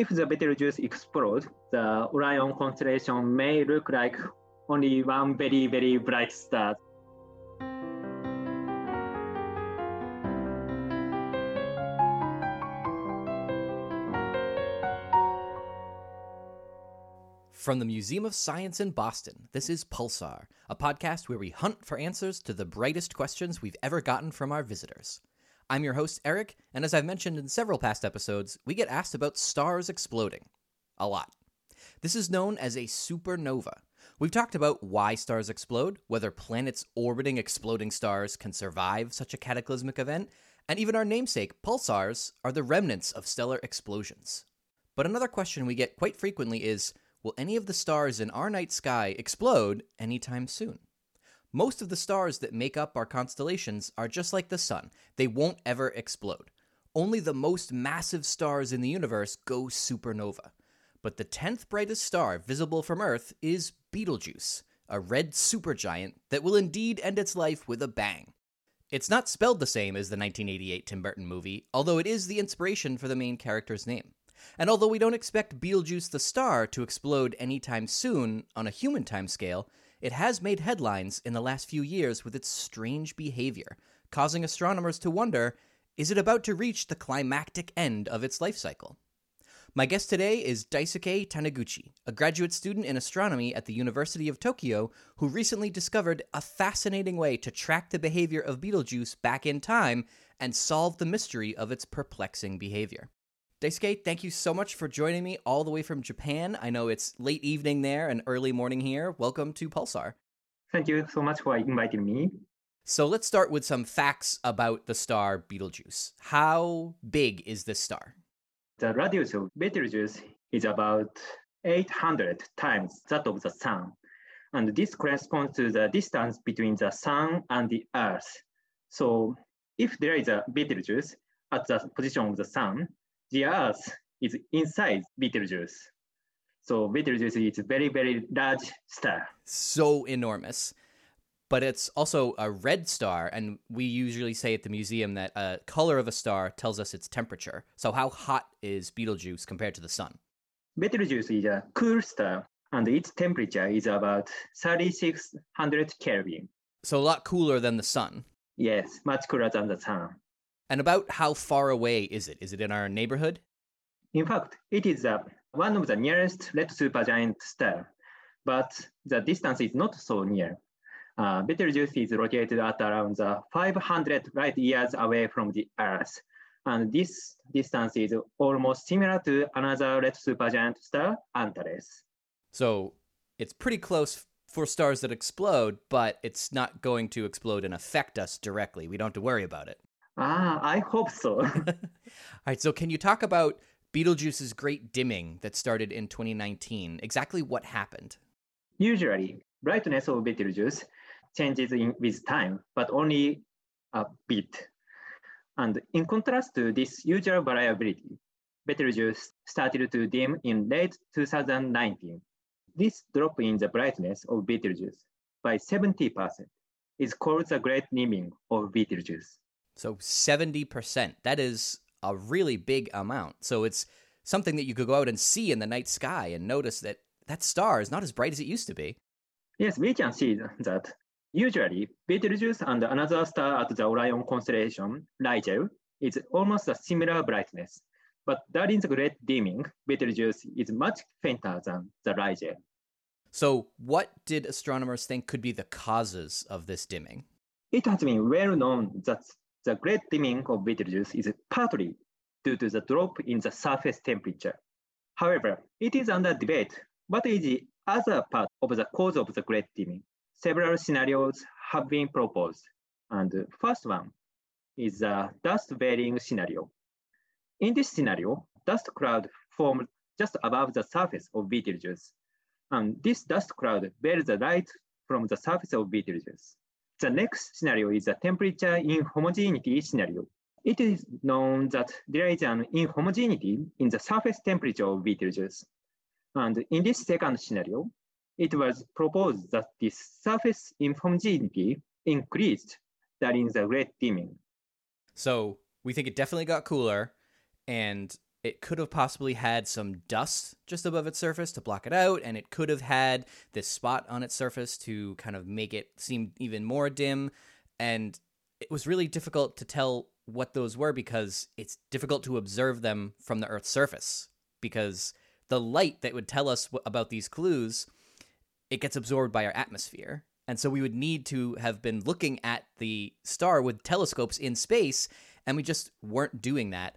if the Betelgeuse explodes, the Orion constellation may look like only one very, very bright star. From the Museum of Science in Boston, this is Pulsar, a podcast where we hunt for answers to the brightest questions we've ever gotten from our visitors. I'm your host, Eric, and as I've mentioned in several past episodes, we get asked about stars exploding. A lot. This is known as a supernova. We've talked about why stars explode, whether planets orbiting exploding stars can survive such a cataclysmic event, and even our namesake, pulsars, are the remnants of stellar explosions. But another question we get quite frequently is will any of the stars in our night sky explode anytime soon? Most of the stars that make up our constellations are just like the sun, they won't ever explode. Only the most massive stars in the universe go supernova. But the 10th brightest star visible from Earth is Betelgeuse, a red supergiant that will indeed end its life with a bang. It's not spelled the same as the 1988 Tim Burton movie, although it is the inspiration for the main character's name. And although we don't expect Betelgeuse the star to explode anytime soon on a human timescale, it has made headlines in the last few years with its strange behavior, causing astronomers to wonder is it about to reach the climactic end of its life cycle? My guest today is Daisuke Taniguchi, a graduate student in astronomy at the University of Tokyo who recently discovered a fascinating way to track the behavior of Betelgeuse back in time and solve the mystery of its perplexing behavior. Daisuke, thank you so much for joining me all the way from Japan. I know it's late evening there and early morning here. Welcome to Pulsar. Thank you so much for inviting me. So let's start with some facts about the star Betelgeuse. How big is this star? The radius of Betelgeuse is about 800 times that of the Sun. And this corresponds to the distance between the Sun and the Earth. So if there is a Betelgeuse at the position of the Sun, the Earth is inside Betelgeuse. So Betelgeuse is a very, very large star. So enormous. But it's also a red star, and we usually say at the museum that a color of a star tells us its temperature. So, how hot is Betelgeuse compared to the sun? Betelgeuse is a cool star, and its temperature is about 3600 Kelvin. So, a lot cooler than the sun. Yes, much cooler than the sun. And about how far away is it? Is it in our neighborhood? In fact, it is uh, one of the nearest red supergiant star, but the distance is not so near. Uh, Betelgeuse is located at around the 500 light years away from the Earth, and this distance is almost similar to another red supergiant star, Antares. So it's pretty close for stars that explode, but it's not going to explode and affect us directly. We don't have to worry about it. Ah, I hope so. All right, so can you talk about Betelgeuse's great dimming that started in 2019? Exactly what happened? Usually, brightness of Betelgeuse changes in, with time, but only a bit. And in contrast to this usual variability, Betelgeuse started to dim in late 2019. This drop in the brightness of Betelgeuse by 70% is called the great dimming of Betelgeuse. So 70%. That is a really big amount. So it's something that you could go out and see in the night sky and notice that that star is not as bright as it used to be. Yes, we can see that. Usually, Betelgeuse and another star at the Orion constellation, Rigel, is almost a similar brightness. But during the great dimming, Betelgeuse is much fainter than the Rigel. So, what did astronomers think could be the causes of this dimming? It has been well known that the great dimming of Betelgeuse is partly due to the drop in the surface temperature. However, it is under debate what is the other part of the cause of the great dimming. Several scenarios have been proposed, and the first one is the dust bearing scenario. In this scenario, dust cloud formed just above the surface of Betelgeuse, and this dust cloud bears the light from the surface of Betelgeuse. The next scenario is a temperature inhomogeneity scenario. It is known that there is an inhomogeneity in the surface temperature of Betelgeuse. And in this second scenario, it was proposed that this surface inhomogeneity increased during the great dimming. So we think it definitely got cooler and it could have possibly had some dust just above its surface to block it out, and it could have had this spot on its surface to kind of make it seem even more dim. And it was really difficult to tell what those were because it's difficult to observe them from the Earth's surface because the light that would tell us about these clues it gets absorbed by our atmosphere and so we would need to have been looking at the star with telescopes in space and we just weren't doing that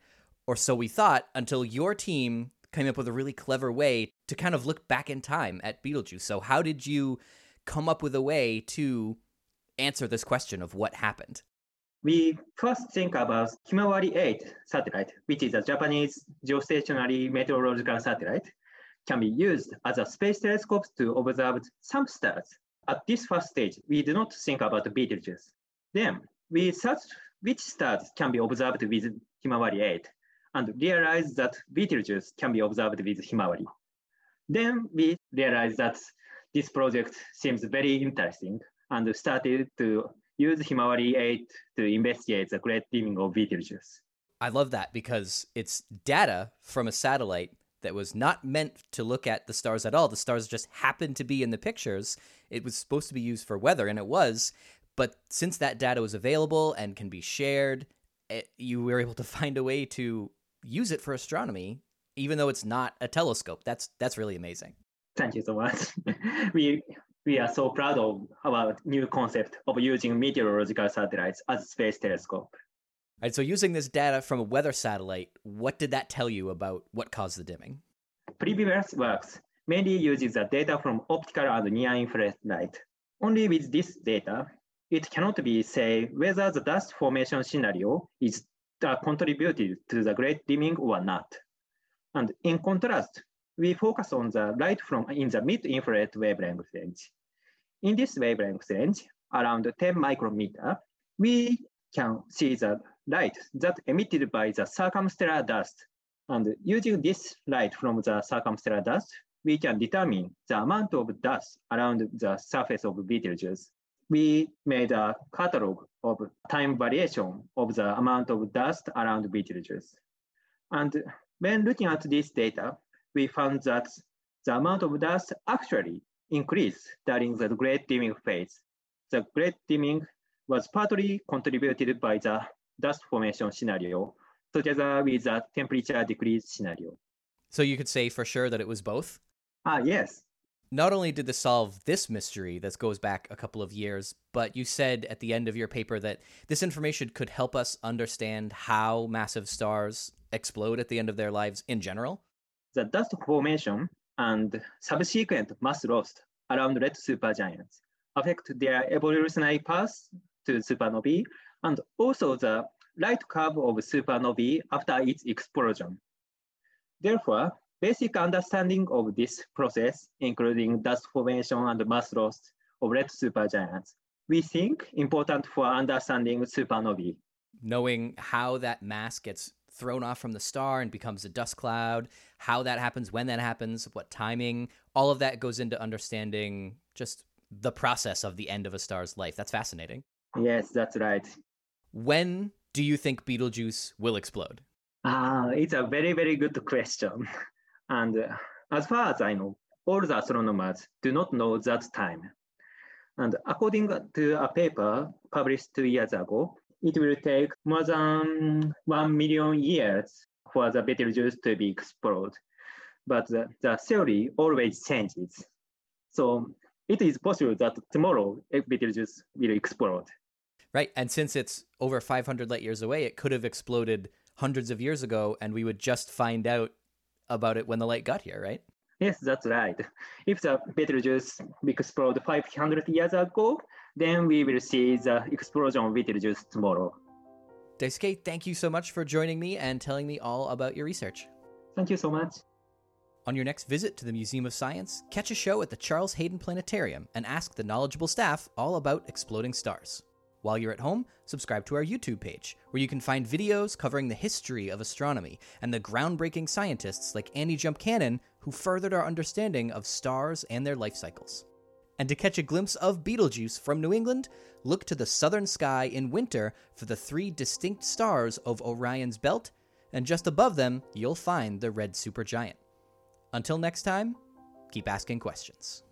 or so we thought until your team came up with a really clever way to kind of look back in time at Betelgeuse so how did you come up with a way to answer this question of what happened we first think about Himawari 8 satellite, which is a Japanese geostationary meteorological satellite, can be used as a space telescope to observe some stars. At this first stage, we do not think about Betelgeuse. Then we searched which stars can be observed with Himawari 8 and realized that Betelgeuse can be observed with Himawari. Then we realized that this project seems very interesting and started to use Himawari 8 to investigate the great dimming of Betelgeuse. I love that because it's data from a satellite that was not meant to look at the stars at all. The stars just happened to be in the pictures. It was supposed to be used for weather, and it was. But since that data was available and can be shared, it, you were able to find a way to use it for astronomy, even though it's not a telescope. That's that's really amazing. Thank you so much. we we are so proud of our new concept of using meteorological satellites as space telescope. All right, so using this data from a weather satellite, what did that tell you about what caused the dimming? Previous works mainly uses the data from optical and near-infrared light. Only with this data, it cannot be say whether the dust formation scenario is uh, contributed to the great dimming or not. And in contrast, we focus on the light from in the mid-infrared wavelength range. In this wavelength range, around 10 micrometer, we can see the light that emitted by the circumstellar dust. And using this light from the circumstellar dust, we can determine the amount of dust around the surface of Betelgeuse. We made a catalog of time variation of the amount of dust around Betelgeuse. And when looking at this data, we found that the amount of dust actually increased during the great dimming phase. The great dimming was partly contributed by the dust formation scenario together with the temperature decrease scenario. So you could say for sure that it was both? Ah, yes. Not only did this solve this mystery that goes back a couple of years, but you said at the end of your paper that this information could help us understand how massive stars explode at the end of their lives in general. The dust formation and subsequent mass loss around red supergiants affect their evolutionary path to supernovae and also the light curve of supernovae after its explosion. Therefore, basic understanding of this process, including dust formation and mass loss of red supergiants, we think important for understanding supernovae. Knowing how that mass gets thrown off from the star and becomes a dust cloud, how that happens, when that happens, what timing, all of that goes into understanding just the process of the end of a star's life. That's fascinating. Yes, that's right. When do you think Betelgeuse will explode? Ah, uh, it's a very, very good question. And uh, as far as I know, all the astronomers do not know that time. And according to a paper published two years ago, it will take more than 1 million years for the Betelgeuse to be exploded. But the, the theory always changes. So it is possible that tomorrow Betelgeuse will explode. Right. And since it's over 500 light years away, it could have exploded hundreds of years ago, and we would just find out about it when the light got here, right? Yes, that's right. If the Betelgeuse exploded 500 years ago, then we will see the explosion of Betelgeuse tomorrow. Daisuke, thank you so much for joining me and telling me all about your research. Thank you so much. On your next visit to the Museum of Science, catch a show at the Charles Hayden Planetarium and ask the knowledgeable staff all about exploding stars. While you're at home, subscribe to our YouTube page, where you can find videos covering the history of astronomy and the groundbreaking scientists like Annie Jump Cannon who furthered our understanding of stars and their life cycles. And to catch a glimpse of Betelgeuse from New England, look to the southern sky in winter for the three distinct stars of Orion's belt and just above them, you'll find the red supergiant. Until next time, keep asking questions.